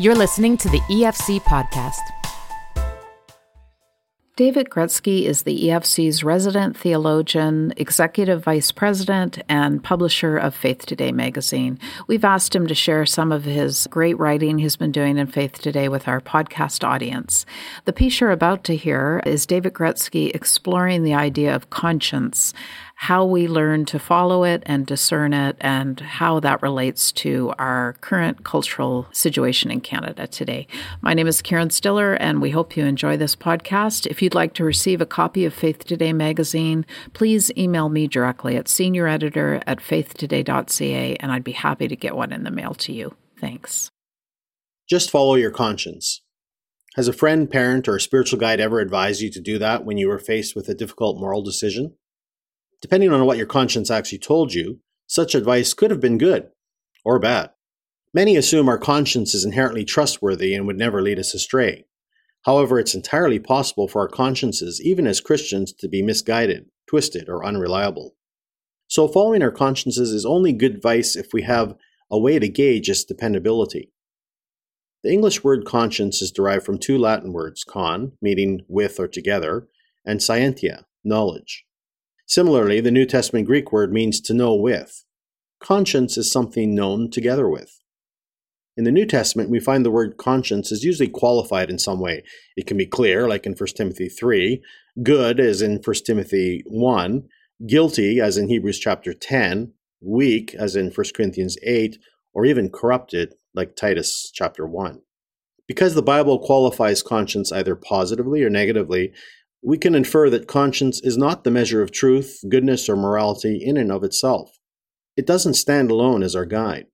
You're listening to the EFC podcast. David Guretzki is the EFC's resident theologian, executive vice president, and publisher of Faith Today magazine. We've asked him to share some of his great writing he's been doing in Faith Today with our podcast audience. The piece you're about to hear is David Guretzki exploring the idea of conscience how we learn to follow it and discern it, and how that relates to our current cultural situation in Canada today. My name is Karen Stiller, and we hope you enjoy this podcast. If you'd like to receive a copy of Faith Today magazine, please email me directly at senioreditor at faithtoday.ca, and I'd be happy to get one in the mail to you. Thanks. Just follow your conscience. Has a friend, parent, or spiritual guide ever advised you to do that when you were faced with a difficult moral decision? Depending on what your conscience actually told you, such advice could have been good or bad. Many assume our conscience is inherently trustworthy and would never lead us astray. However, it's entirely possible for our consciences, even as Christians, to be misguided, twisted, or unreliable. So, following our consciences is only good advice if we have a way to gauge its dependability. The English word conscience is derived from two Latin words, con, meaning with or together, and scientia, knowledge. Similarly, the New Testament Greek word means to know with. Conscience is something known together with. In the New Testament, we find the word conscience is usually qualified in some way. It can be clear, like in 1 Timothy 3, good, as in 1 Timothy 1, guilty, as in Hebrews chapter 10, weak, as in 1 Corinthians 8, or even corrupted, like Titus chapter 1. Because the Bible qualifies conscience either positively or negatively, we can infer that conscience is not the measure of truth, goodness, or morality in and of itself. It doesn't stand alone as our guide.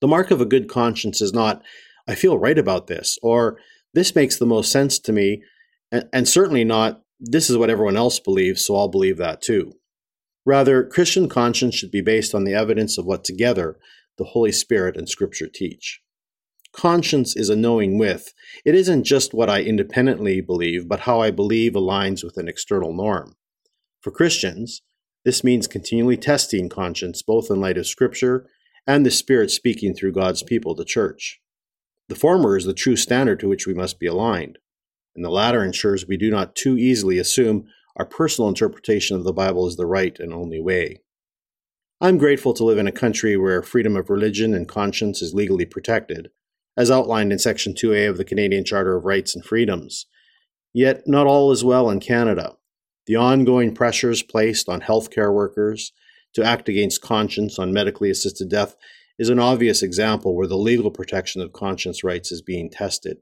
The mark of a good conscience is not, I feel right about this, or this makes the most sense to me, and, certainly not, this is what everyone else believes, so I'll believe that too. Rather, Christian conscience should be based on the evidence of what together the Holy Spirit and Scripture teach. Conscience is a knowing with. It isn't just what I independently believe, but how I believe aligns with an external norm. For Christians, this means continually testing conscience both in light of Scripture and the Spirit speaking through God's people, the church. The former is the true standard to which we must be aligned, and the latter ensures we do not too easily assume our personal interpretation of the Bible is the right and only way. I'm grateful to live in a country where freedom of religion and conscience is legally protected, as outlined in Section 2A of the Canadian Charter of Rights and Freedoms. Yet, not all is well in Canada. The ongoing pressures placed on healthcare workers to act against conscience on medically assisted death is an obvious example where the legal protection of conscience rights is being tested.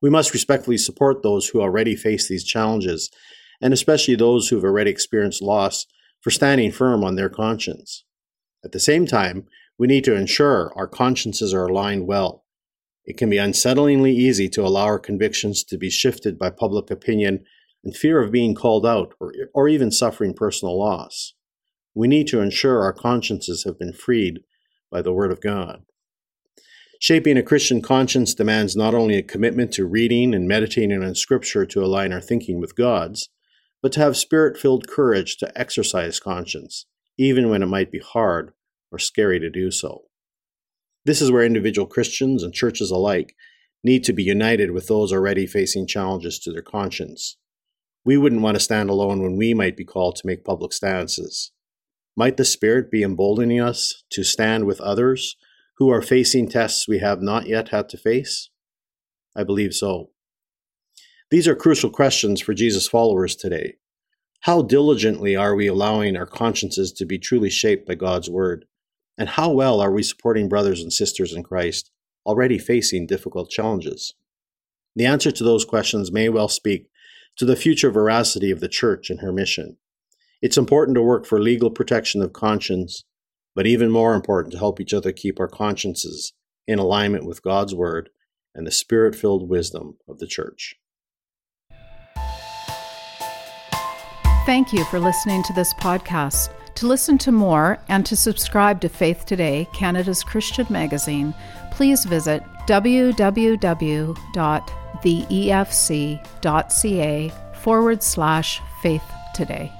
We must respectfully support those who already face these challenges, and especially those who have already experienced loss, for standing firm on their conscience. At the same time, we need to ensure our consciences are aligned well it can be unsettlingly easy to allow our convictions to be shifted by public opinion and fear of being called out or, or even suffering personal loss. We need to ensure our consciences have been freed by the Word of God. Shaping a Christian conscience demands not only a commitment to reading and meditating on Scripture to align our thinking with God's, but to have spirit filled courage to exercise conscience, even when it might be hard or scary to do so. This is where individual Christians and churches alike need to be united with those already facing challenges to their conscience. We wouldn't want to stand alone when we might be called to make public stances. Might the Spirit be emboldening us to stand with others who are facing tests we have not yet had to face? I believe so. These are crucial questions for Jesus' followers today. How diligently are we allowing our consciences to be truly shaped by God's Word? And how well are we supporting brothers and sisters in Christ already facing difficult challenges? The answer to those questions may well speak to the future veracity of the church and her mission. It's important to work for legal protection of conscience, but even more important to help each other keep our consciences in alignment with God's Word and the spirit filled wisdom of the church. Thank you for listening to this podcast. To listen to more and to subscribe to Faith Today, Canada's Christian magazine, please visit www.theefc.ca forward slash faith today.